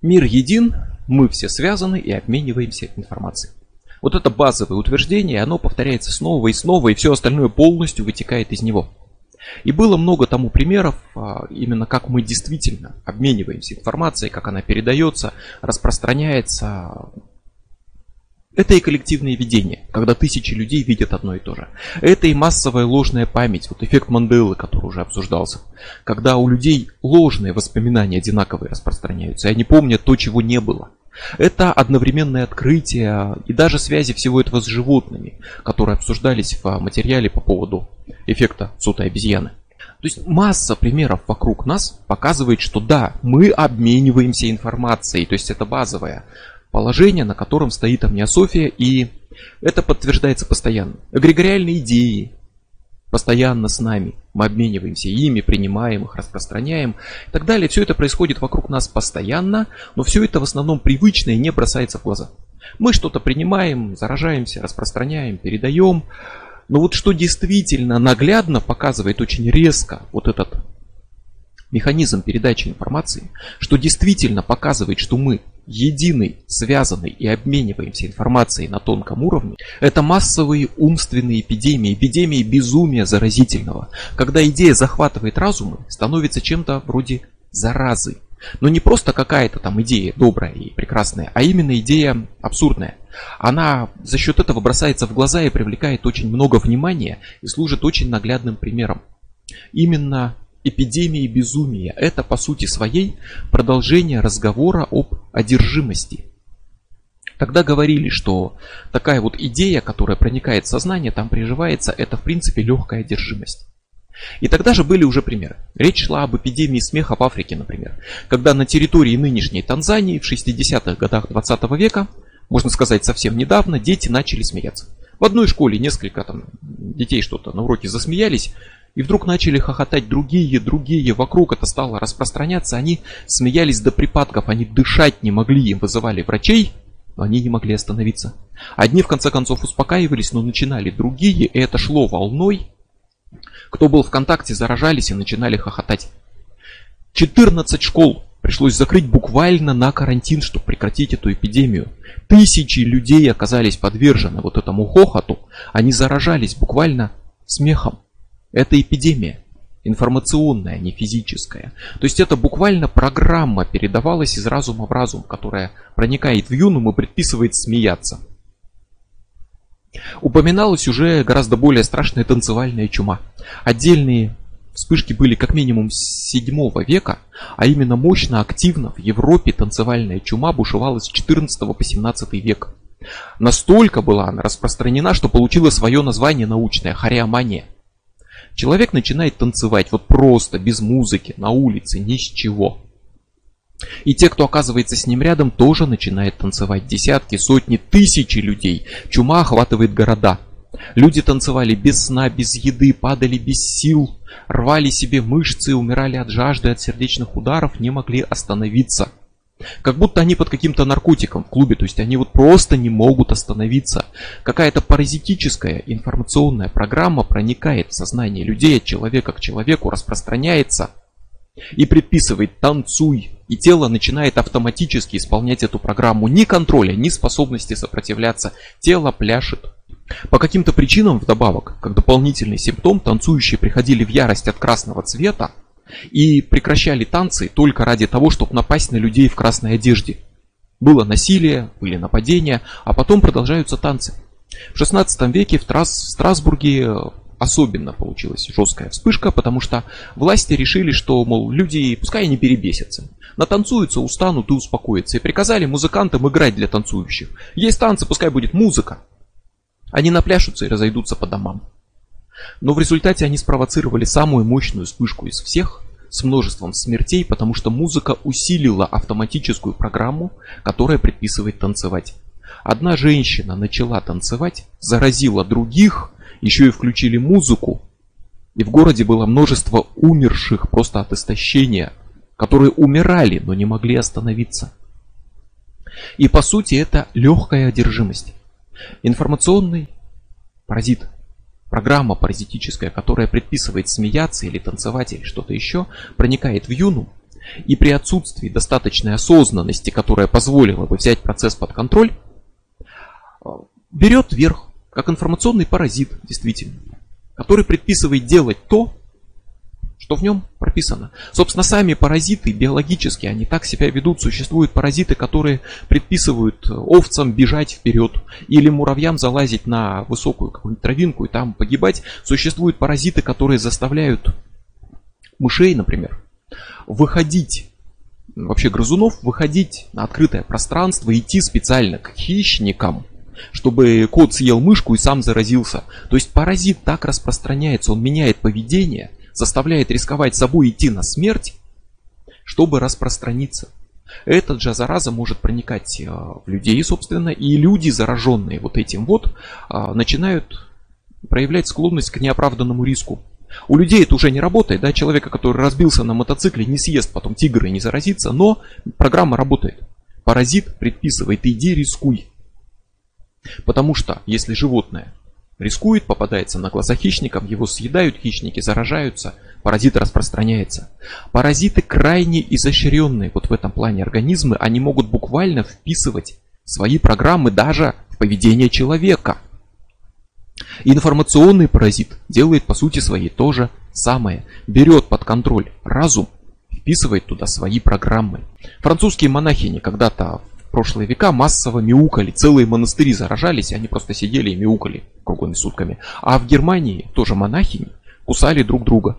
Мир един, мы все связаны и обмениваемся информацией. Вот это базовое утверждение, оно повторяется снова и снова, и все остальное полностью вытекает из него. И было много тому примеров, а, именно как мы действительно обмениваемся информацией, как она передается, распространяется. Это и коллективное видение, когда тысячи людей видят одно и то же. Это и массовая ложная память, вот эффект Манделы, который уже обсуждался. Когда у людей ложные воспоминания одинаковые распространяются, и они помнят то, чего не было. Это одновременное открытие и даже связи всего этого с животными, которые обсуждались в материале по поводу эффекта сута обезьяны. То есть масса примеров вокруг нас показывает, что да, мы обмениваемся информацией, то есть это базовое положение, на котором стоит амниософия, и это подтверждается постоянно. Эгрегориальные идеи, постоянно с нами. Мы обмениваемся ими, принимаем их, распространяем и так далее. Все это происходит вокруг нас постоянно, но все это в основном привычно и не бросается в глаза. Мы что-то принимаем, заражаемся, распространяем, передаем. Но вот что действительно наглядно показывает очень резко вот этот механизм передачи информации, что действительно показывает, что мы единый, связанный и обмениваемся информацией на тонком уровне, это массовые умственные эпидемии, эпидемии безумия заразительного, когда идея захватывает разумы, становится чем-то вроде заразы. Но не просто какая-то там идея добрая и прекрасная, а именно идея абсурдная. Она за счет этого бросается в глаза и привлекает очень много внимания и служит очень наглядным примером. Именно эпидемии безумия. Это по сути своей продолжение разговора об одержимости. Тогда говорили, что такая вот идея, которая проникает в сознание, там приживается, это в принципе легкая одержимость. И тогда же были уже примеры. Речь шла об эпидемии смеха в Африке, например, когда на территории нынешней Танзании в 60-х годах 20 века, можно сказать совсем недавно, дети начали смеяться. В одной школе несколько там детей что-то на уроке засмеялись, и вдруг начали хохотать другие, другие, вокруг это стало распространяться, они смеялись до припадков, они дышать не могли, им вызывали врачей, но они не могли остановиться. Одни в конце концов успокаивались, но начинали другие, и это шло волной. Кто был в контакте, заражались и начинали хохотать. 14 школ пришлось закрыть буквально на карантин, чтобы прекратить эту эпидемию. Тысячи людей оказались подвержены вот этому хохоту, они заражались буквально смехом. Это эпидемия. Информационная, не физическая. То есть это буквально программа передавалась из разума в разум, которая проникает в юнум и предписывает смеяться. Упоминалась уже гораздо более страшная танцевальная чума. Отдельные вспышки были как минимум с 7 века, а именно мощно активно в Европе танцевальная чума бушевала с 14 по 17 век. Настолько была она распространена, что получила свое название научное – хореомания – Человек начинает танцевать вот просто, без музыки, на улице, ни с чего. И те, кто оказывается с ним рядом, тоже начинают танцевать. Десятки, сотни, тысячи людей. Чума охватывает города. Люди танцевали без сна, без еды, падали без сил, рвали себе мышцы, умирали от жажды, от сердечных ударов, не могли остановиться. Как будто они под каким-то наркотиком в клубе, то есть они вот просто не могут остановиться. Какая-то паразитическая информационная программа проникает в сознание людей от человека к человеку, распространяется и предписывает «танцуй». И тело начинает автоматически исполнять эту программу. Ни контроля, ни способности сопротивляться. Тело пляшет. По каким-то причинам вдобавок, как дополнительный симптом, танцующие приходили в ярость от красного цвета, и прекращали танцы только ради того, чтобы напасть на людей в красной одежде. Было насилие, были нападения, а потом продолжаются танцы. В 16 веке в, Трас, Страсбурге э, особенно получилась жесткая вспышка, потому что власти решили, что, мол, люди пускай не перебесятся. Натанцуются, устанут и успокоятся. И приказали музыкантам играть для танцующих. Есть танцы, пускай будет музыка. Они напляшутся и разойдутся по домам. Но в результате они спровоцировали самую мощную вспышку из всех с множеством смертей, потому что музыка усилила автоматическую программу, которая предписывает танцевать. Одна женщина начала танцевать, заразила других, еще и включили музыку, и в городе было множество умерших просто от истощения, которые умирали, но не могли остановиться. И по сути это легкая одержимость. Информационный паразит, Программа паразитическая, которая предписывает смеяться или танцевать или что-то еще, проникает в юну. И при отсутствии достаточной осознанности, которая позволила бы взять процесс под контроль, берет верх, как информационный паразит, действительно, который предписывает делать то, что в нем прописано. Собственно, сами паразиты биологически, они так себя ведут. Существуют паразиты, которые предписывают овцам бежать вперед или муравьям залазить на высокую какую-нибудь травинку и там погибать. Существуют паразиты, которые заставляют мышей, например, выходить, вообще грызунов, выходить на открытое пространство, идти специально к хищникам, чтобы кот съел мышку и сам заразился. То есть паразит так распространяется, он меняет поведение, заставляет рисковать собой идти на смерть, чтобы распространиться. Этот же зараза может проникать э, в людей, собственно, и люди, зараженные вот этим вот, э, начинают проявлять склонность к неоправданному риску. У людей это уже не работает, да, человека, который разбился на мотоцикле, не съест потом тигра и не заразится, но программа работает. Паразит предписывает, иди рискуй. Потому что, если животное рискует, попадается на глаза хищникам, его съедают хищники, заражаются, паразит распространяется. Паразиты крайне изощренные вот в этом плане организмы, они могут буквально вписывать свои программы даже в поведение человека. Информационный паразит делает по сути своей то же самое. Берет под контроль разум, вписывает туда свои программы. Французские монахини когда-то прошлые века массово мяукали, целые монастыри заражались, они просто сидели и мяукали круглыми сутками. А в Германии тоже монахини кусали друг друга.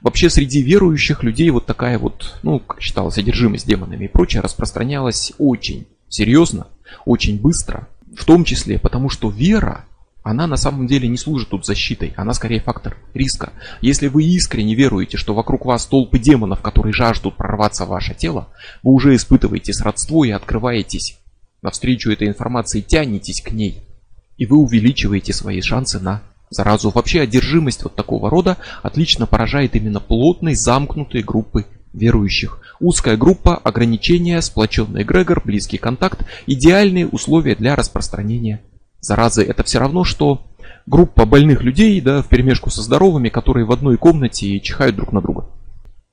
Вообще среди верующих людей вот такая вот, ну, как считалось, одержимость демонами и прочее распространялась очень серьезно, очень быстро. В том числе потому, что вера она на самом деле не служит тут защитой, она скорее фактор риска. Если вы искренне веруете, что вокруг вас толпы демонов, которые жаждут прорваться в ваше тело, вы уже испытываете сродство и открываетесь навстречу этой информации, тянетесь к ней, и вы увеличиваете свои шансы на заразу. Вообще одержимость вот такого рода отлично поражает именно плотной, замкнутой группы верующих. Узкая группа, ограничения, сплоченный эгрегор, близкий контакт – идеальные условия для распространения заразы. Это все равно, что группа больных людей, да, в перемешку со здоровыми, которые в одной комнате чихают друг на друга.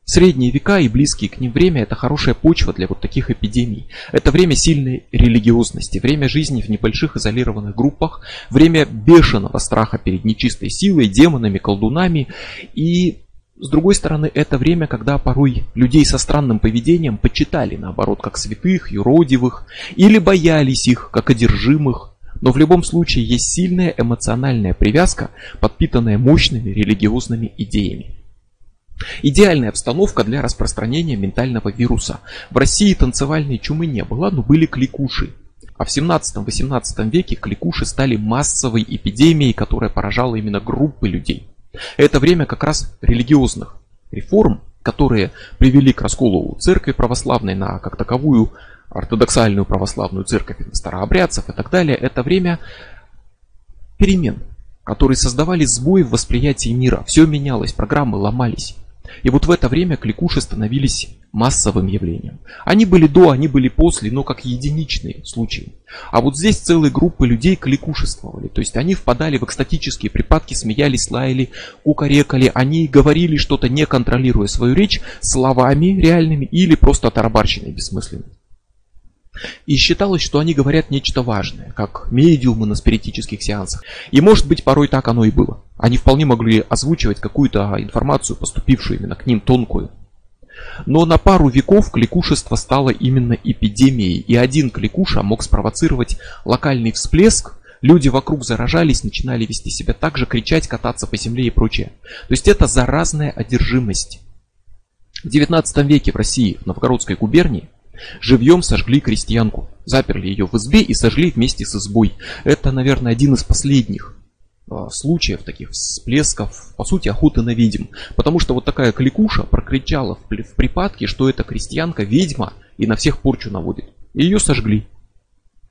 Средние века и близкие к ним время – это хорошая почва для вот таких эпидемий. Это время сильной религиозности, время жизни в небольших изолированных группах, время бешеного страха перед нечистой силой, демонами, колдунами. И с другой стороны, это время, когда порой людей со странным поведением почитали, наоборот, как святых, юродивых, или боялись их, как одержимых, но в любом случае есть сильная эмоциональная привязка, подпитанная мощными религиозными идеями. Идеальная обстановка для распространения ментального вируса. В России танцевальной чумы не было, но были кликуши. А в 17-18 веке кликуши стали массовой эпидемией, которая поражала именно группы людей. Это время как раз религиозных реформ, которые привели к расколу церкви православной на как таковую ортодоксальную православную церковь, старообрядцев и так далее, это время перемен, которые создавали сбои в восприятии мира. Все менялось, программы ломались. И вот в это время кликуши становились массовым явлением. Они были до, они были после, но как единичные случаи. А вот здесь целые группы людей кликушествовали. То есть они впадали в экстатические припадки, смеялись, лаяли, кукарекали. Они говорили что-то, не контролируя свою речь, словами реальными или просто оторбарщиной бессмысленной. И считалось, что они говорят нечто важное, как медиумы на спиритических сеансах. И может быть порой так оно и было. Они вполне могли озвучивать какую-то информацию, поступившую именно к ним тонкую. Но на пару веков кликушество стало именно эпидемией, и один кликуша мог спровоцировать локальный всплеск, люди вокруг заражались, начинали вести себя так же, кричать, кататься по земле и прочее. То есть это заразная одержимость. В 19 веке в России, в Новгородской губернии, Живьем сожгли крестьянку, заперли ее в избе и сожгли вместе с избой. Это, наверное, один из последних а, случаев таких всплесков, по сути, охоты на ведьм. Потому что вот такая кликуша прокричала в припадке, что эта крестьянка ведьма и на всех порчу наводит. И ее сожгли.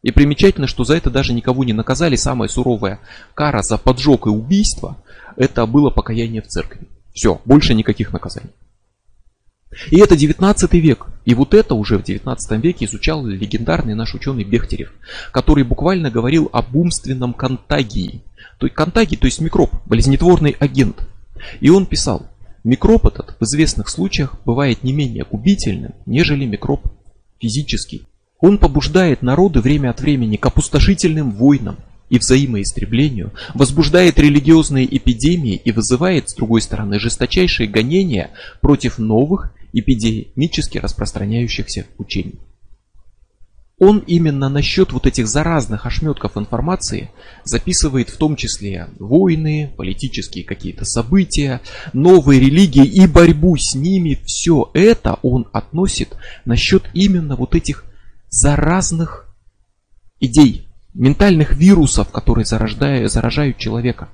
И примечательно, что за это даже никого не наказали. Самая суровая кара за поджог и убийство, это было покаяние в церкви. Все, больше никаких наказаний. И это 19 век. И вот это уже в 19 веке изучал легендарный наш ученый Бехтерев, который буквально говорил об умственном контагии. То есть контагий, то есть микроб, болезнетворный агент. И он писал, Микроб этот в известных случаях бывает не менее губительным, нежели микроб физический. Он побуждает народы время от времени к опустошительным войнам и взаимоистреблению, возбуждает религиозные эпидемии и вызывает, с другой стороны, жесточайшие гонения против новых эпидемически распространяющихся учений. Он именно насчет вот этих заразных ошметков информации записывает в том числе войны, политические какие-то события, новые религии и борьбу с ними. Все это он относит насчет именно вот этих заразных идей, ментальных вирусов, которые зарождают, заражают человека.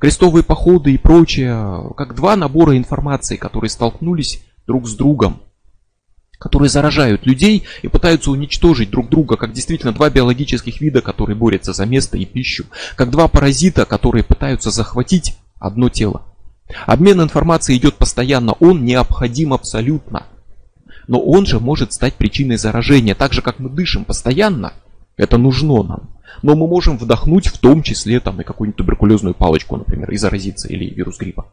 Крестовые походы и прочее, как два набора информации, которые столкнулись друг с другом которые заражают людей и пытаются уничтожить друг друга, как действительно два биологических вида, которые борются за место и пищу, как два паразита, которые пытаются захватить одно тело. Обмен информацией идет постоянно, он необходим абсолютно. Но он же может стать причиной заражения, так же как мы дышим постоянно, это нужно нам. Но мы можем вдохнуть в том числе там и какую-нибудь туберкулезную палочку, например, и заразиться, или вирус гриппа.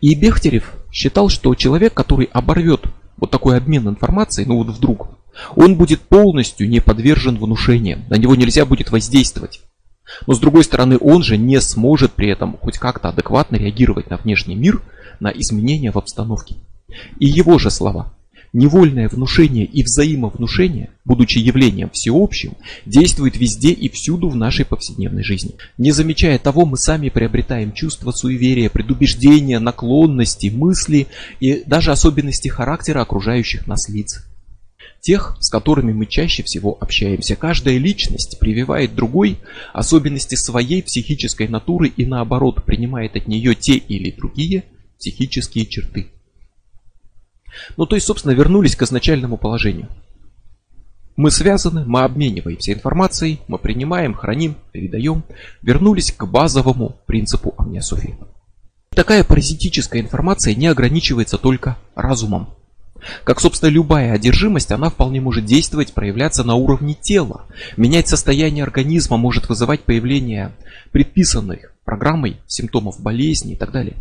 И Бехтерев считал, что человек, который оборвет вот такой обмен информацией, ну вот вдруг, он будет полностью не подвержен внушениям, на него нельзя будет воздействовать. Но с другой стороны, он же не сможет при этом хоть как-то адекватно реагировать на внешний мир, на изменения в обстановке. И его же слова. Невольное внушение и взаимовнушение, будучи явлением всеобщим, действует везде и всюду в нашей повседневной жизни. Не замечая того, мы сами приобретаем чувство суеверия, предубеждения, наклонности, мысли и даже особенности характера окружающих нас лиц. Тех, с которыми мы чаще всего общаемся. Каждая личность прививает другой особенности своей психической натуры и наоборот принимает от нее те или другие психические черты. Ну, то есть, собственно, вернулись к изначальному положению. Мы связаны, мы обмениваемся информацией, мы принимаем, храним, передаем. Вернулись к базовому принципу амниософии. Такая паразитическая информация не ограничивается только разумом. Как, собственно, любая одержимость, она вполне может действовать, проявляться на уровне тела. Менять состояние организма может вызывать появление предписанных программой симптомов болезни и так далее.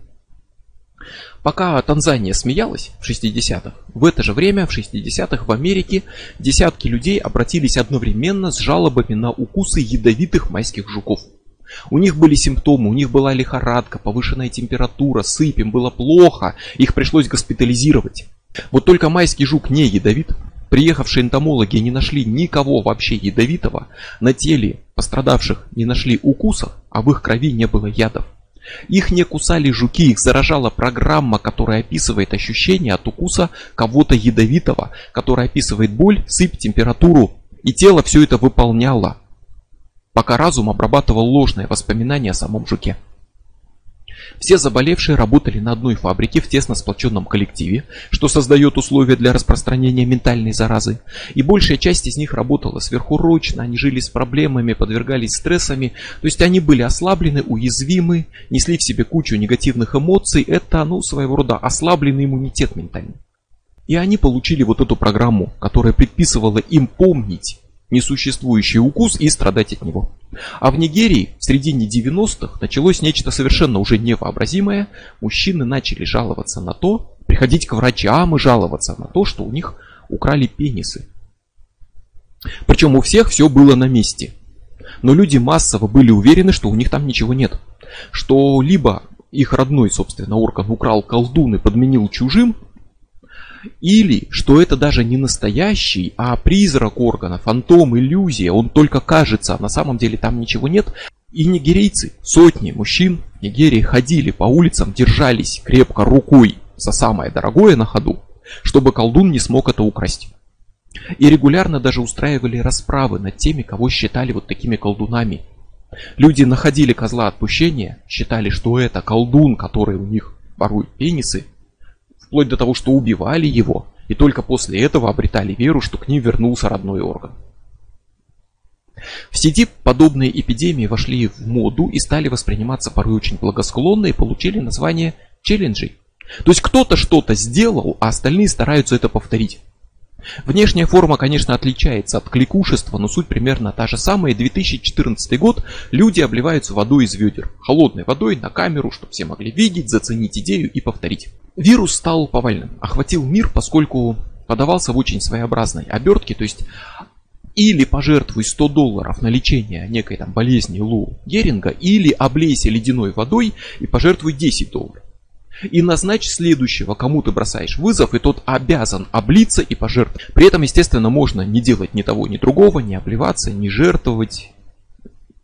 Пока Танзания смеялась в 60-х, в это же время, в 60-х в Америке, десятки людей обратились одновременно с жалобами на укусы ядовитых майских жуков. У них были симптомы, у них была лихорадка, повышенная температура, сыпь, им было плохо, их пришлось госпитализировать. Вот только майский жук не ядовит. Приехавшие энтомологи не нашли никого вообще ядовитого, на теле пострадавших не нашли укусов, а в их крови не было ядов. Их не кусали жуки, их заражала программа, которая описывает ощущение от укуса кого-то ядовитого, которая описывает боль, сыпь, температуру. И тело все это выполняло, пока разум обрабатывал ложные воспоминания о самом жуке. Все заболевшие работали на одной фабрике в тесно сплоченном коллективе, что создает условия для распространения ментальной заразы. И большая часть из них работала сверхурочно, они жили с проблемами, подвергались стрессами. То есть они были ослаблены, уязвимы, несли в себе кучу негативных эмоций. Это, ну, своего рода ослабленный иммунитет ментальный. И они получили вот эту программу, которая предписывала им помнить несуществующий укус и страдать от него. А в Нигерии в середине 90-х началось нечто совершенно уже невообразимое. Мужчины начали жаловаться на то, приходить к врачам и жаловаться на то, что у них украли пенисы. Причем у всех все было на месте. Но люди массово были уверены, что у них там ничего нет. Что либо их родной, собственно, орган украл колдун и подменил чужим, или, что это даже не настоящий, а призрак органа, фантом, иллюзия, он только кажется, а на самом деле там ничего нет. И нигерийцы, сотни мужчин в Нигерии ходили по улицам, держались крепко рукой за самое дорогое на ходу, чтобы колдун не смог это украсть. И регулярно даже устраивали расправы над теми, кого считали вот такими колдунами. Люди находили козла отпущения, считали, что это колдун, который у них ворует пенисы, вплоть до того, что убивали его, и только после этого обретали веру, что к ним вернулся родной орган. В сети подобные эпидемии вошли в моду и стали восприниматься порой очень благосклонно и получили название челленджей. То есть кто-то что-то сделал, а остальные стараются это повторить. Внешняя форма, конечно, отличается от кликушества, но суть примерно та же самая. 2014 год, люди обливаются водой из ведер. Холодной водой на камеру, чтобы все могли видеть, заценить идею и повторить. Вирус стал повальным, охватил мир, поскольку подавался в очень своеобразной обертке, то есть или пожертвуй 100 долларов на лечение некой там болезни Лу Геринга, или облейся ледяной водой и пожертвуй 10 долларов и назначь следующего, кому ты бросаешь вызов, и тот обязан облиться и пожертвовать. При этом, естественно, можно не делать ни того, ни другого, не обливаться, не жертвовать.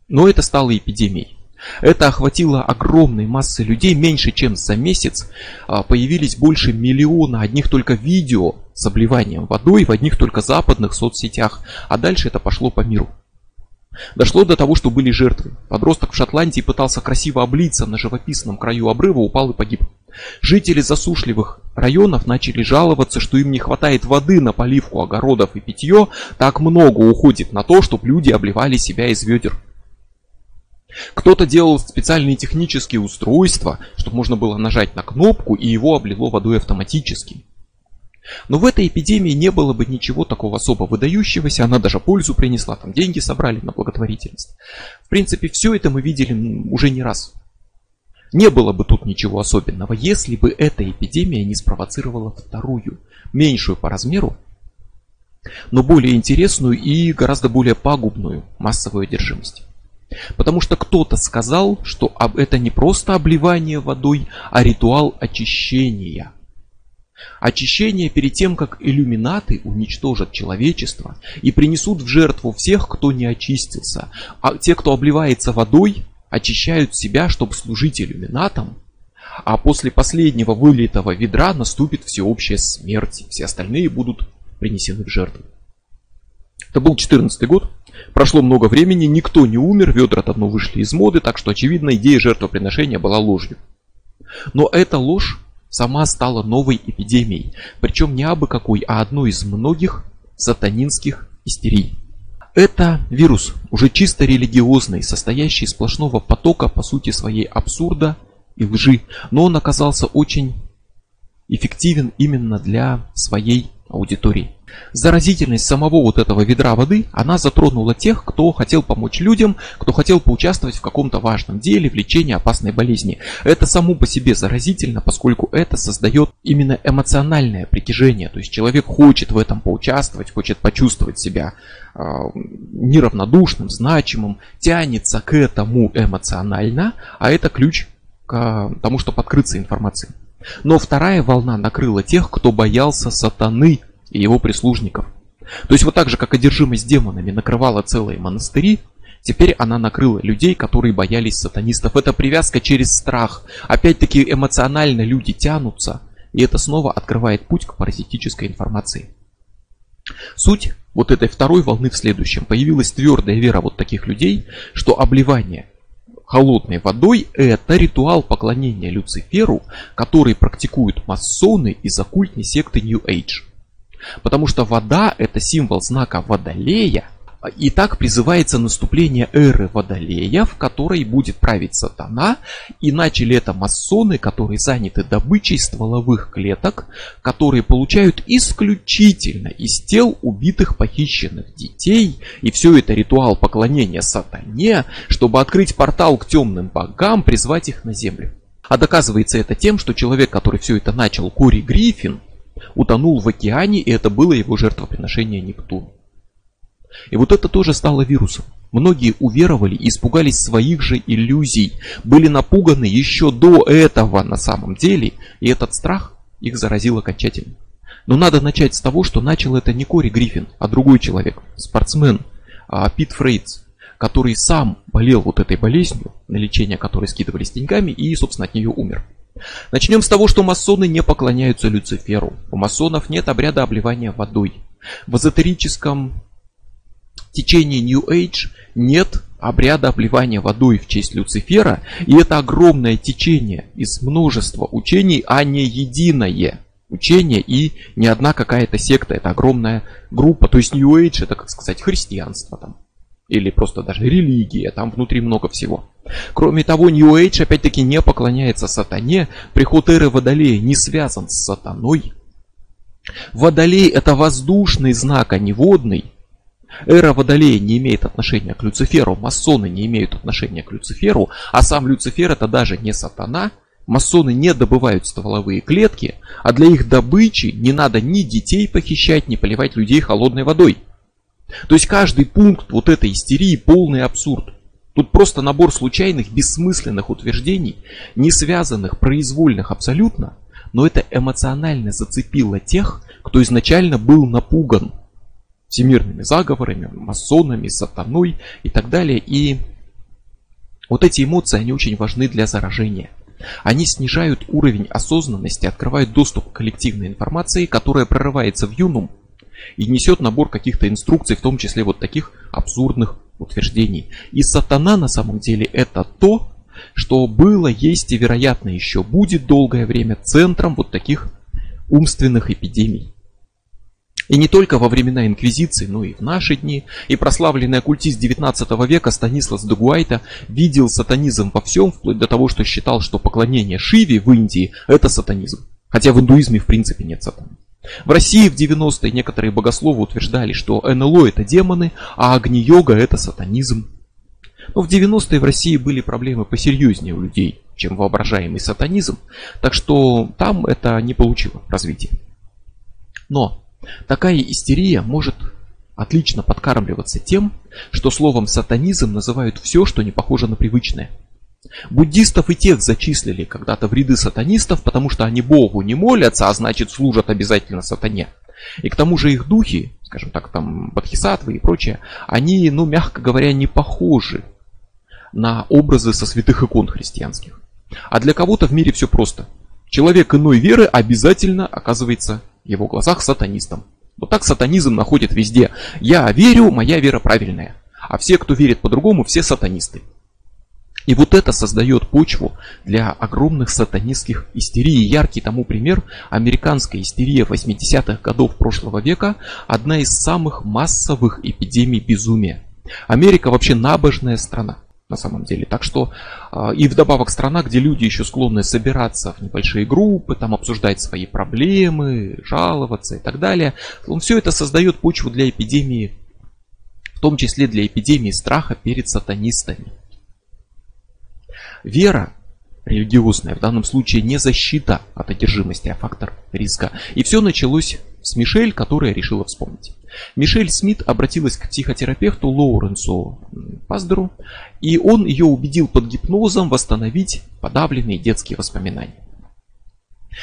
Но это стало эпидемией. Это охватило огромной массы людей. Меньше чем за месяц а, появились больше миллиона одних только видео с обливанием водой в одних только западных соцсетях. А дальше это пошло по миру. Дошло до того, что были жертвы. Подросток в Шотландии пытался красиво облиться на живописном краю обрыва, упал и погиб. Жители засушливых районов начали жаловаться, что им не хватает воды на поливку огородов и питье, так много уходит на то, чтобы люди обливали себя из ведер. Кто-то делал специальные технические устройства, чтобы можно было нажать на кнопку и его облило водой автоматически. Но в этой эпидемии не было бы ничего такого особо выдающегося, она даже пользу принесла, там деньги собрали на благотворительность. В принципе, все это мы видели уже не раз. Не было бы тут ничего особенного, если бы эта эпидемия не спровоцировала вторую, меньшую по размеру, но более интересную и гораздо более пагубную массовую одержимость. Потому что кто-то сказал, что это не просто обливание водой, а ритуал очищения. Очищение перед тем, как иллюминаты уничтожат человечество и принесут в жертву всех, кто не очистился. А те, кто обливается водой, очищают себя, чтобы служить иллюминатам, а после последнего вылитого ведра наступит всеобщая смерть, все остальные будут принесены в жертву. Это был 14 год, прошло много времени, никто не умер, ведра давно вышли из моды, так что, очевидно, идея жертвоприношения была ложью. Но эта ложь сама стала новой эпидемией, причем не абы какой, а одной из многих сатанинских истерий. Это вирус, уже чисто религиозный, состоящий из сплошного потока, по сути своей, абсурда и лжи. Но он оказался очень эффективен именно для своей аудитории. Заразительность самого вот этого ведра воды, она затронула тех, кто хотел помочь людям, кто хотел поучаствовать в каком-то важном деле, в лечении опасной болезни. Это само по себе заразительно, поскольку это создает именно эмоциональное притяжение. То есть человек хочет в этом поучаствовать, хочет почувствовать себя э, неравнодушным, значимым, тянется к этому эмоционально, а это ключ к тому, чтобы открыться информации. Но вторая волна накрыла тех, кто боялся сатаны и его прислужников. То есть вот так же, как одержимость демонами накрывала целые монастыри, теперь она накрыла людей, которые боялись сатанистов. Это привязка через страх. Опять-таки эмоционально люди тянутся, и это снова открывает путь к паразитической информации. Суть вот этой второй волны в следующем. Появилась твердая вера вот таких людей, что обливание холодной водой – это ритуал поклонения Люциферу, который практикуют масоны из оккультной секты New Age. Потому что вода – это символ знака Водолея, и так призывается наступление эры Водолея, в которой будет править сатана, и начали это масоны, которые заняты добычей стволовых клеток, которые получают исключительно из тел убитых похищенных детей, и все это ритуал поклонения сатане, чтобы открыть портал к темным богам, призвать их на землю. А доказывается это тем, что человек, который все это начал, Кори Гриффин, утонул в океане, и это было его жертвоприношение Нептуну. И вот это тоже стало вирусом. Многие уверовали и испугались своих же иллюзий, были напуганы еще до этого на самом деле, и этот страх их заразил окончательно. Но надо начать с того, что начал это не Кори Гриффин, а другой человек, спортсмен а, Пит Фрейдс, который сам болел вот этой болезнью, на лечение которой скидывались деньгами и, собственно, от нее умер. Начнем с того, что масоны не поклоняются Люциферу. У масонов нет обряда обливания водой. В эзотерическом течении New Age нет обряда обливания водой в честь Люцифера, и это огромное течение из множества учений, а не единое учение и не одна какая-то секта, это огромная группа. То есть New Age это, как сказать, христианство там, или просто даже религия, там внутри много всего. Кроме того, New Age опять-таки не поклоняется сатане, приход эры Водолея не связан с сатаной. Водолей это воздушный знак, а не водный. Эра Водолея не имеет отношения к Люциферу, масоны не имеют отношения к Люциферу, а сам Люцифер это даже не сатана. Масоны не добывают стволовые клетки, а для их добычи не надо ни детей похищать, ни поливать людей холодной водой. То есть каждый пункт вот этой истерии полный абсурд. Тут просто набор случайных, бессмысленных утверждений, не связанных, произвольных абсолютно, но это эмоционально зацепило тех, кто изначально был напуган всемирными заговорами, масонами, сатаной и так далее. И вот эти эмоции, они очень важны для заражения. Они снижают уровень осознанности, открывают доступ к коллективной информации, которая прорывается в юнум и несет набор каких-то инструкций, в том числе вот таких абсурдных утверждений. И сатана на самом деле это то, что было, есть и вероятно еще будет долгое время центром вот таких умственных эпидемий. И не только во времена Инквизиции, но и в наши дни. И прославленный оккультист 19 века Станислас Дугуайта видел сатанизм во всем, вплоть до того, что считал, что поклонение Шиве в Индии – это сатанизм. Хотя в индуизме в принципе нет сатаны. В России в 90-е некоторые богословы утверждали, что НЛО это демоны, а Агни-йога это сатанизм. Но в 90-е в России были проблемы посерьезнее у людей, чем воображаемый сатанизм, так что там это не получило развития. Но такая истерия может отлично подкармливаться тем, что словом сатанизм называют все, что не похоже на привычное – Буддистов и тех зачислили когда-то в ряды сатанистов, потому что они Богу не молятся, а значит служат обязательно сатане. И к тому же их духи, скажем так, там бодхисаттвы и прочее, они, ну, мягко говоря, не похожи на образы со святых икон христианских. А для кого-то в мире все просто. Человек иной веры обязательно оказывается в его глазах сатанистом. Вот так сатанизм находит везде. Я верю, моя вера правильная. А все, кто верит по-другому, все сатанисты. И вот это создает почву для огромных сатанистских истерий. Яркий тому пример – американская истерия 80-х годов прошлого века – одна из самых массовых эпидемий безумия. Америка вообще набожная страна на самом деле. Так что а, и вдобавок страна, где люди еще склонны собираться в небольшие группы, там обсуждать свои проблемы, жаловаться и так далее. Все это создает почву для эпидемии, в том числе для эпидемии страха перед сатанистами. Вера религиозная в данном случае не защита от одержимости, а фактор риска. И все началось с Мишель, которая решила вспомнить. Мишель Смит обратилась к психотерапевту Лоуренсу Паздеру, и он ее убедил под гипнозом восстановить подавленные детские воспоминания.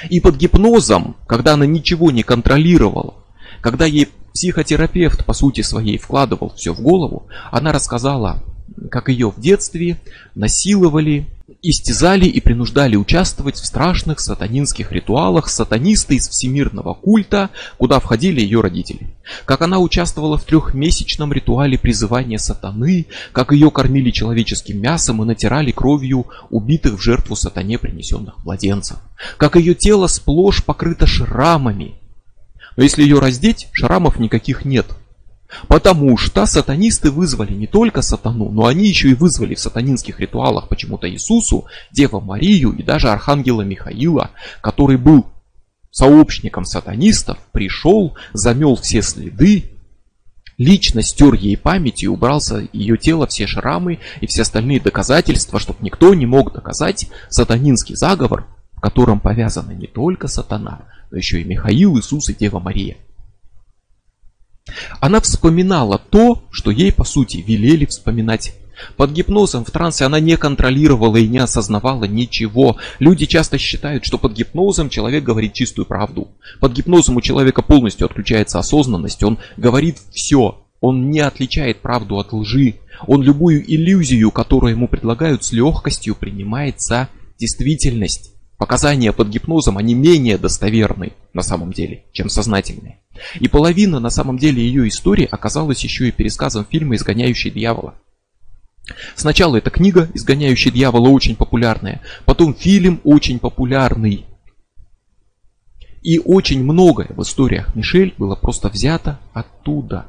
И под гипнозом, когда она ничего не контролировала, когда ей психотерапевт по сути своей вкладывал все в голову, она рассказала как ее в детстве насиловали, истязали и принуждали участвовать в страшных сатанинских ритуалах сатанисты из всемирного культа, куда входили ее родители. Как она участвовала в трехмесячном ритуале призывания сатаны, как ее кормили человеческим мясом и натирали кровью убитых в жертву сатане принесенных младенцев. Как ее тело сплошь покрыто шрамами. Но если ее раздеть, шрамов никаких нет – Потому что сатанисты вызвали не только сатану, но они еще и вызвали в сатанинских ритуалах почему-то Иисусу, Деву Марию и даже Архангела Михаила, который был сообщником сатанистов, пришел, замел все следы, лично стер ей память и убрал за ее тело все шрамы и все остальные доказательства, чтобы никто не мог доказать сатанинский заговор, в котором повязана не только сатана, но еще и Михаил, Иисус и Дева Мария. Она вспоминала то, что ей по сути велели вспоминать. Под гипнозом в трансе она не контролировала и не осознавала ничего. Люди часто считают, что под гипнозом человек говорит чистую правду. Под гипнозом у человека полностью отключается осознанность, он говорит все. Он не отличает правду от лжи. Он любую иллюзию, которую ему предлагают, с легкостью принимает за действительность. Показания под гипнозом, они менее достоверны на самом деле, чем сознательные. И половина на самом деле ее истории оказалась еще и пересказом фильма «Изгоняющий дьявола». Сначала эта книга «Изгоняющий дьявола» очень популярная, потом фильм очень популярный. И очень многое в историях Мишель было просто взято оттуда.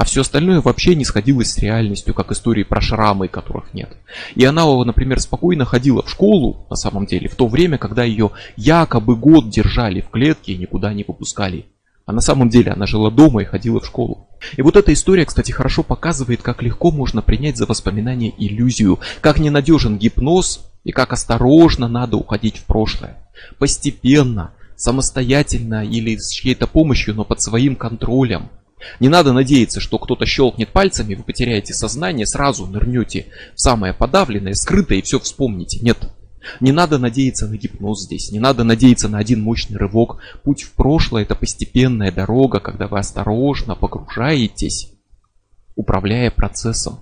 А все остальное вообще не сходилось с реальностью, как истории про шрамы, которых нет. И она, например, спокойно ходила в школу, на самом деле, в то время, когда ее якобы год держали в клетке и никуда не выпускали. А на самом деле она жила дома и ходила в школу. И вот эта история, кстати, хорошо показывает, как легко можно принять за воспоминание иллюзию, как ненадежен гипноз и как осторожно надо уходить в прошлое. Постепенно, самостоятельно или с чьей-то помощью, но под своим контролем. Не надо надеяться, что кто-то щелкнет пальцами, вы потеряете сознание, сразу нырнете в самое подавленное, скрытое и все вспомните. Нет. Не надо надеяться на гипноз здесь, не надо надеяться на один мощный рывок. Путь в прошлое – это постепенная дорога, когда вы осторожно погружаетесь, управляя процессом.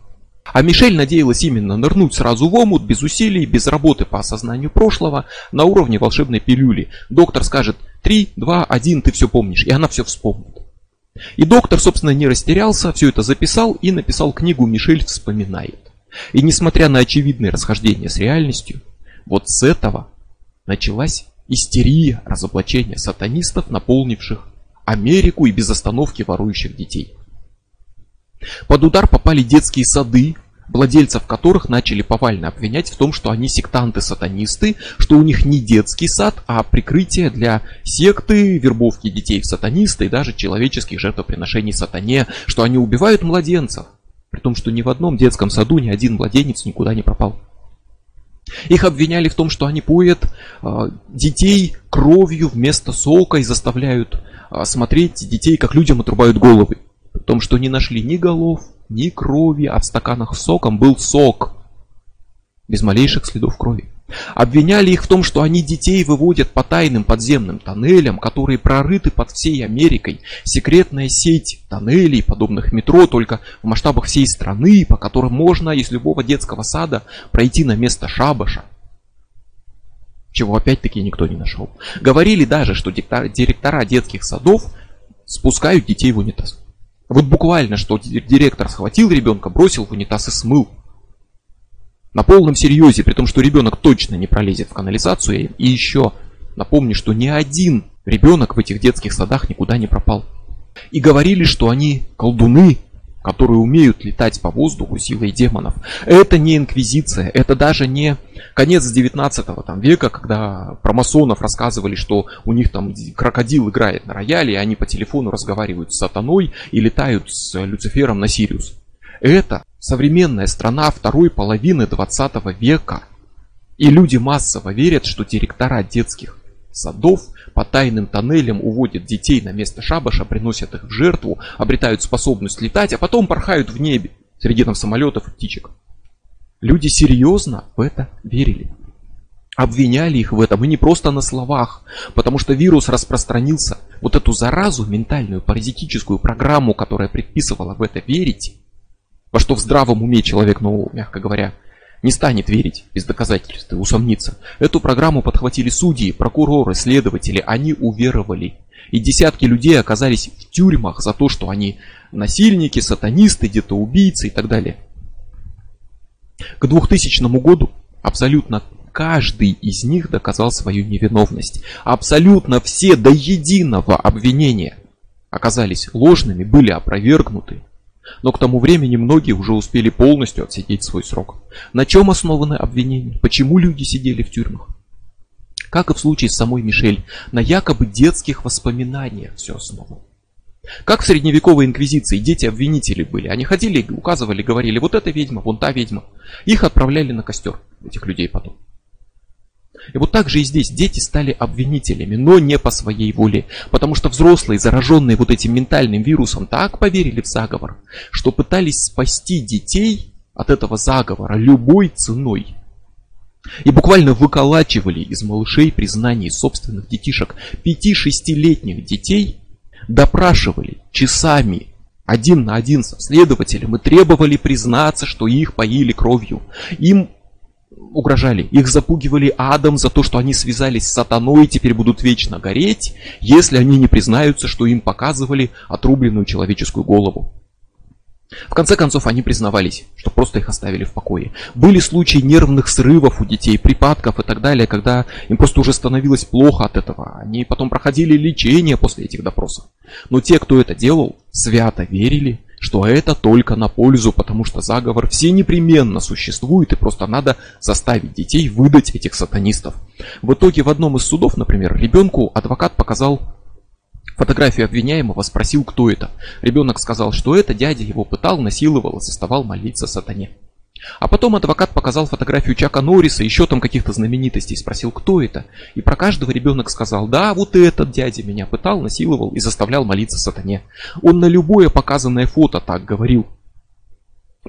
А Мишель надеялась именно нырнуть сразу в омут, без усилий, без работы по осознанию прошлого, на уровне волшебной пилюли. Доктор скажет 3, 2, 1, ты все помнишь, и она все вспомнит. И доктор, собственно, не растерялся, все это записал и написал книгу «Мишель вспоминает». И несмотря на очевидные расхождения с реальностью, вот с этого началась истерия разоблачения сатанистов, наполнивших Америку и без остановки ворующих детей. Под удар попали детские сады, владельцев которых начали повально обвинять в том, что они сектанты-сатанисты, что у них не детский сад, а прикрытие для секты, вербовки детей в сатанисты и даже человеческих жертвоприношений сатане, что они убивают младенцев. При том, что ни в одном детском саду ни один младенец никуда не пропал. Их обвиняли в том, что они поят э, детей кровью вместо сока и заставляют э, смотреть детей, как людям отрубают головы. В том, что не нашли ни голов, ни крови, а в стаканах с соком был сок. Без малейших следов крови. Обвиняли их в том, что они детей выводят по тайным подземным тоннелям, которые прорыты под всей Америкой. Секретная сеть тоннелей, подобных метро, только в масштабах всей страны, по которым можно из любого детского сада пройти на место шабаша. Чего опять-таки никто не нашел. Говорили даже, что директора детских садов спускают детей в унитаз. Вот буквально, что директор схватил ребенка, бросил в унитаз и смыл. На полном серьезе, при том, что ребенок точно не пролезет в канализацию. И еще напомню, что ни один ребенок в этих детских садах никуда не пропал. И говорили, что они колдуны, которые умеют летать по воздуху силой демонов. Это не инквизиция, это даже не конец 19 там, века, когда про масонов рассказывали, что у них там крокодил играет на рояле, и они по телефону разговаривают с сатаной и летают с Люцифером на Сириус. Это современная страна второй половины 20 века. И люди массово верят, что директора детских садов по тайным тоннелям уводят детей на место шабаша, приносят их в жертву, обретают способность летать, а потом порхают в небе среди там самолетов и птичек. Люди серьезно в это верили. Обвиняли их в этом и не просто на словах, потому что вирус распространился. Вот эту заразу, ментальную паразитическую программу, которая предписывала в это верить, во что в здравом уме человек, ну, мягко говоря, не станет верить без доказательств и усомниться. Эту программу подхватили судьи, прокуроры, следователи, они уверовали. И десятки людей оказались в тюрьмах за то, что они насильники, сатанисты, где-то убийцы и так далее. К 2000 году абсолютно каждый из них доказал свою невиновность. Абсолютно все до единого обвинения оказались ложными, были опровергнуты. Но к тому времени многие уже успели полностью отсидеть свой срок. На чем основаны обвинения? Почему люди сидели в тюрьмах? Как и в случае с самой Мишель, на якобы детских воспоминаниях все основано. Как в средневековой инквизиции дети-обвинители были. Они ходили, указывали, говорили, вот эта ведьма, вон та ведьма. Их отправляли на костер, этих людей потом. И вот так же и здесь дети стали обвинителями, но не по своей воле. Потому что взрослые, зараженные вот этим ментальным вирусом, так поверили в заговор, что пытались спасти детей от этого заговора любой ценой. И буквально выколачивали из малышей признаний собственных детишек. Пяти-шестилетних детей допрашивали часами один на один со следователем и требовали признаться, что их поили кровью. Им угрожали. Их запугивали адом за то, что они связались с сатаной и теперь будут вечно гореть, если они не признаются, что им показывали отрубленную человеческую голову. В конце концов, они признавались, что просто их оставили в покое. Были случаи нервных срывов у детей, припадков и так далее, когда им просто уже становилось плохо от этого. Они потом проходили лечение после этих допросов. Но те, кто это делал, свято верили, что это только на пользу, потому что заговор все непременно существует, и просто надо заставить детей выдать этих сатанистов. В итоге в одном из судов, например, ребенку адвокат показал фотографию обвиняемого, спросил, кто это. Ребенок сказал, что это дядя его пытал, насиловал и заставал молиться сатане. А потом адвокат показал фотографию Чака Норриса, еще там каких-то знаменитостей, спросил, кто это. И про каждого ребенок сказал, да, вот этот дядя меня пытал, насиловал и заставлял молиться сатане. Он на любое показанное фото так говорил.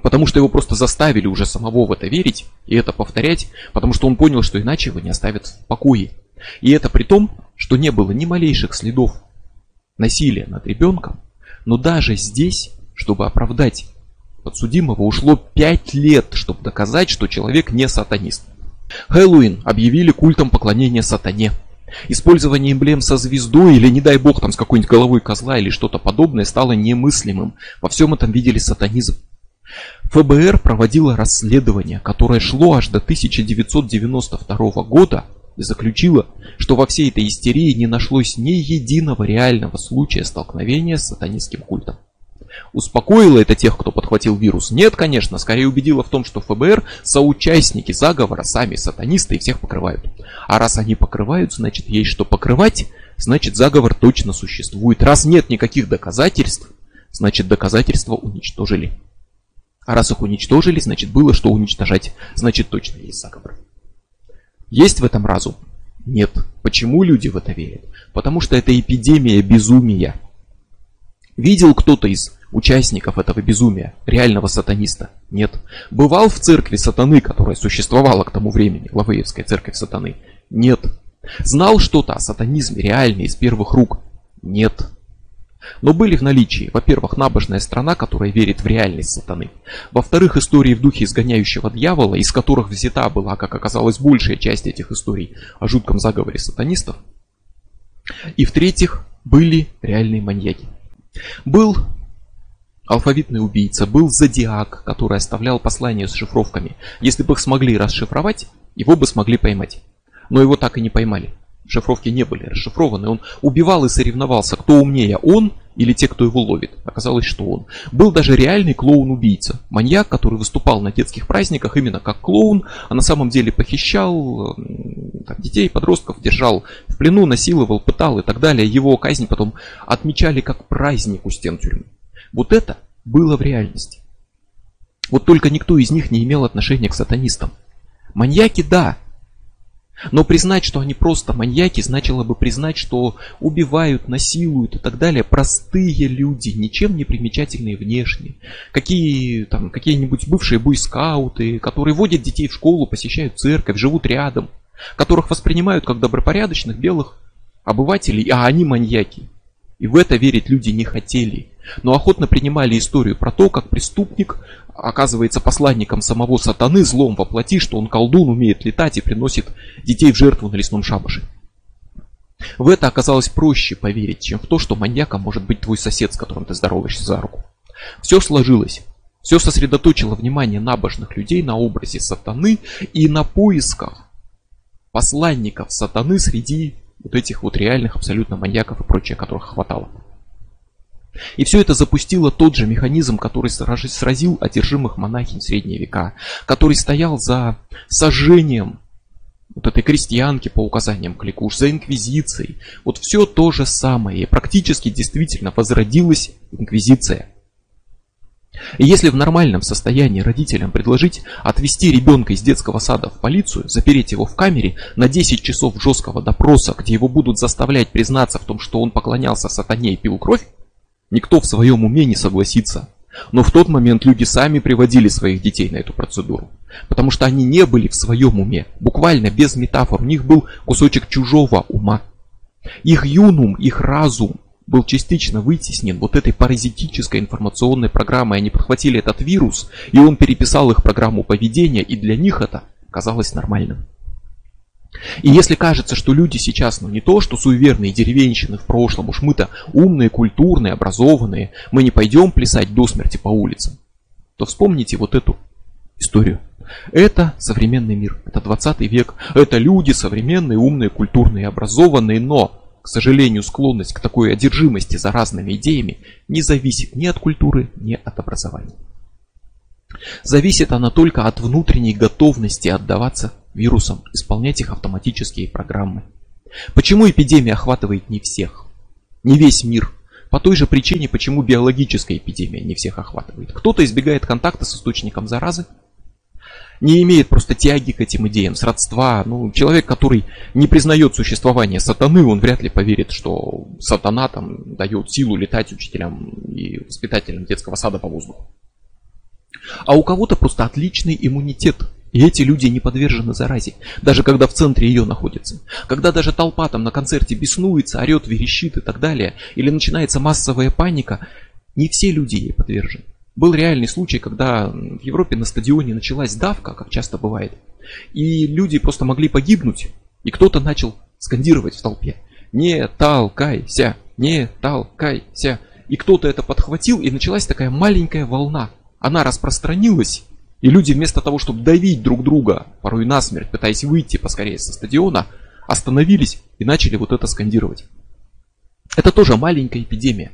Потому что его просто заставили уже самого в это верить и это повторять, потому что он понял, что иначе его не оставят в покое. И это при том, что не было ни малейших следов насилия над ребенком, но даже здесь, чтобы оправдать подсудимого ушло 5 лет, чтобы доказать, что человек не сатанист. Хэллоуин объявили культом поклонения сатане. Использование эмблем со звездой или, не дай бог, там с какой-нибудь головой козла или что-то подобное стало немыслимым. Во всем этом видели сатанизм. ФБР проводило расследование, которое шло аж до 1992 года и заключило, что во всей этой истерии не нашлось ни единого реального случая столкновения с сатанистским культом. Успокоило это тех, кто подхватил вирус? Нет, конечно, скорее убедило в том, что ФБР соучастники заговора, сами сатанисты и всех покрывают. А раз они покрывают, значит есть что покрывать, значит заговор точно существует. Раз нет никаких доказательств, значит доказательства уничтожили. А раз их уничтожили, значит было что уничтожать, значит точно есть заговор. Есть в этом разум? Нет. Почему люди в это верят? Потому что это эпидемия безумия. Видел кто-то из участников этого безумия, реального сатаниста? Нет. Бывал в церкви сатаны, которая существовала к тому времени, Лавеевская церковь сатаны? Нет. Знал что-то о сатанизме реальный из первых рук? Нет. Но были в наличии, во-первых, набожная страна, которая верит в реальность сатаны. Во-вторых, истории в духе изгоняющего дьявола, из которых взята была, как оказалось, большая часть этих историй о жутком заговоре сатанистов. И в-третьих, были реальные маньяки. Был алфавитный убийца, был зодиак, который оставлял послания с шифровками. Если бы их смогли расшифровать, его бы смогли поймать. Но его так и не поймали. Шифровки не были расшифрованы. Он убивал и соревновался, кто умнее, он или те, кто его ловит. Оказалось, что он. Был даже реальный клоун-убийца. Маньяк, который выступал на детских праздниках именно как клоун, а на самом деле похищал там, детей, подростков, держал в плену, насиловал, пытал и так далее. Его казнь потом отмечали как праздник у стен тюрьмы. Вот это было в реальности. Вот только никто из них не имел отношения к сатанистам. Маньяки, да, но признать, что они просто маньяки, значило бы признать, что убивают, насилуют и так далее простые люди, ничем не примечательные внешне. Какие там, какие-нибудь бывшие буйскауты, которые водят детей в школу, посещают церковь, живут рядом, которых воспринимают как добропорядочных белых обывателей, а они маньяки. И в это верить люди не хотели, но охотно принимали историю про то, как преступник оказывается посланником самого сатаны, злом воплоти, что он колдун, умеет летать и приносит детей в жертву на лесном шабаше. В это оказалось проще поверить, чем в то, что маньяком может быть твой сосед, с которым ты здороваешься за руку. Все сложилось. Все сосредоточило внимание набожных людей на образе сатаны и на поисках посланников сатаны среди вот этих вот реальных абсолютно маньяков и прочее, которых хватало. И все это запустило тот же механизм, который сразил одержимых монахинь средние века, который стоял за сожжением вот этой крестьянки по указаниям Кликуш, за инквизицией. Вот все то же самое. И практически действительно возродилась инквизиция. И если в нормальном состоянии родителям предложить отвести ребенка из детского сада в полицию, запереть его в камере на 10 часов жесткого допроса, где его будут заставлять признаться в том, что он поклонялся сатане и пил кровь, никто в своем уме не согласится. Но в тот момент люди сами приводили своих детей на эту процедуру. Потому что они не были в своем уме. Буквально без метафор. У них был кусочек чужого ума. Их юнум, их разум был частично вытеснен вот этой паразитической информационной программой. Они подхватили этот вирус, и он переписал их программу поведения, и для них это казалось нормальным. И если кажется, что люди сейчас, ну не то, что суеверные деревенщины в прошлом, уж мы-то умные, культурные, образованные, мы не пойдем плясать до смерти по улицам, то вспомните вот эту историю. Это современный мир, это 20 век, это люди современные, умные, культурные, образованные, но к сожалению, склонность к такой одержимости за разными идеями не зависит ни от культуры, ни от образования. Зависит она только от внутренней готовности отдаваться вирусам, исполнять их автоматические программы. Почему эпидемия охватывает не всех, не весь мир? По той же причине, почему биологическая эпидемия не всех охватывает. Кто-то избегает контакта с источником заразы, не имеет просто тяги к этим идеям, сродства. Ну, человек, который не признает существование сатаны, он вряд ли поверит, что сатана там дает силу летать учителям и воспитателям детского сада по воздуху. А у кого-то просто отличный иммунитет. И эти люди не подвержены заразе, даже когда в центре ее находятся. Когда даже толпа там на концерте беснуется, орет, верещит и так далее, или начинается массовая паника, не все люди ей подвержены. Был реальный случай, когда в Европе на стадионе началась давка, как часто бывает, и люди просто могли погибнуть, и кто-то начал скандировать в толпе. Не толкайся, не толкайся. И кто-то это подхватил, и началась такая маленькая волна. Она распространилась, и люди вместо того, чтобы давить друг друга, порой насмерть, пытаясь выйти поскорее со стадиона, остановились и начали вот это скандировать. Это тоже маленькая эпидемия,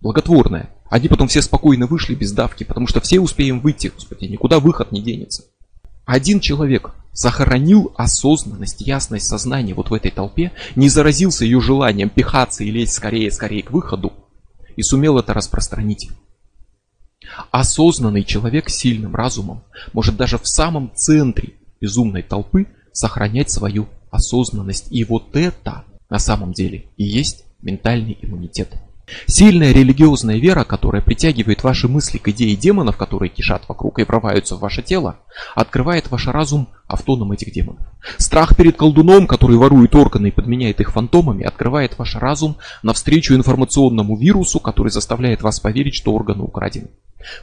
благотворная. Они потом все спокойно вышли без давки, потому что все успеем выйти, господи, никуда выход не денется. Один человек сохранил осознанность, ясность сознания вот в этой толпе, не заразился ее желанием пихаться и лезть скорее, скорее к выходу, и сумел это распространить. Осознанный человек с сильным разумом может даже в самом центре безумной толпы сохранять свою осознанность. И вот это на самом деле и есть ментальный иммунитет. Сильная религиозная вера, которая притягивает ваши мысли к идее демонов, которые кишат вокруг и врываются в ваше тело, открывает ваш разум автоном этих демонов. Страх перед колдуном, который ворует органы и подменяет их фантомами, открывает ваш разум навстречу информационному вирусу, который заставляет вас поверить, что органы украдены.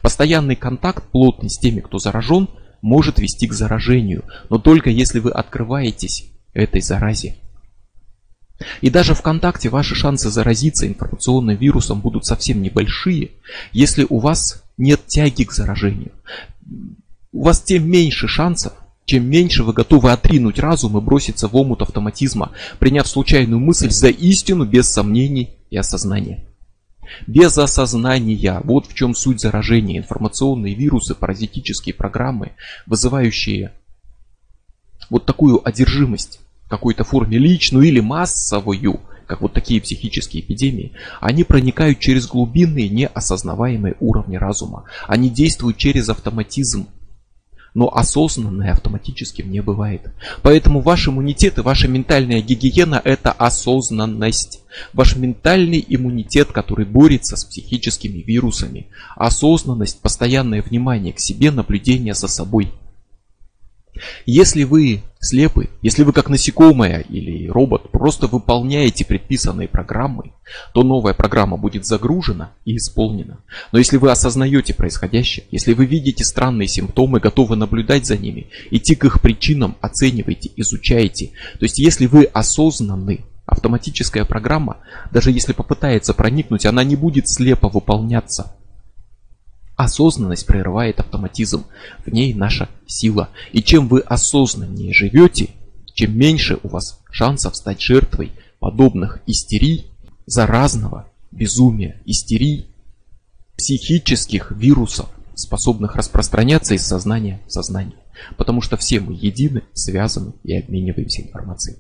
Постоянный контакт плотный с теми, кто заражен, может вести к заражению, но только если вы открываетесь этой заразе. И даже ВКонтакте ваши шансы заразиться информационным вирусом будут совсем небольшие, если у вас нет тяги к заражению. У вас тем меньше шансов, чем меньше вы готовы отринуть разум и броситься в омут автоматизма, приняв случайную мысль за истину без сомнений и осознания. Без осознания, вот в чем суть заражения, информационные вирусы, паразитические программы, вызывающие вот такую одержимость какой-то форме личную или массовую, как вот такие психические эпидемии, они проникают через глубинные неосознаваемые уровни разума. Они действуют через автоматизм. Но осознанное автоматическим не бывает. Поэтому ваш иммунитет и ваша ментальная гигиена – это осознанность. Ваш ментальный иммунитет, который борется с психическими вирусами. Осознанность, постоянное внимание к себе, наблюдение за собой – если вы слепы, если вы как насекомое или робот просто выполняете предписанные программы, то новая программа будет загружена и исполнена. Но если вы осознаете происходящее, если вы видите странные симптомы, готовы наблюдать за ними, идти к их причинам, оцениваете, изучаете, то есть если вы осознанны, автоматическая программа, даже если попытается проникнуть, она не будет слепо выполняться. Осознанность прерывает автоматизм. В ней наша сила. И чем вы осознаннее живете, чем меньше у вас шансов стать жертвой подобных истерий, заразного безумия, истерий, психических вирусов, способных распространяться из сознания в сознание. Потому что все мы едины, связаны и обмениваемся информацией.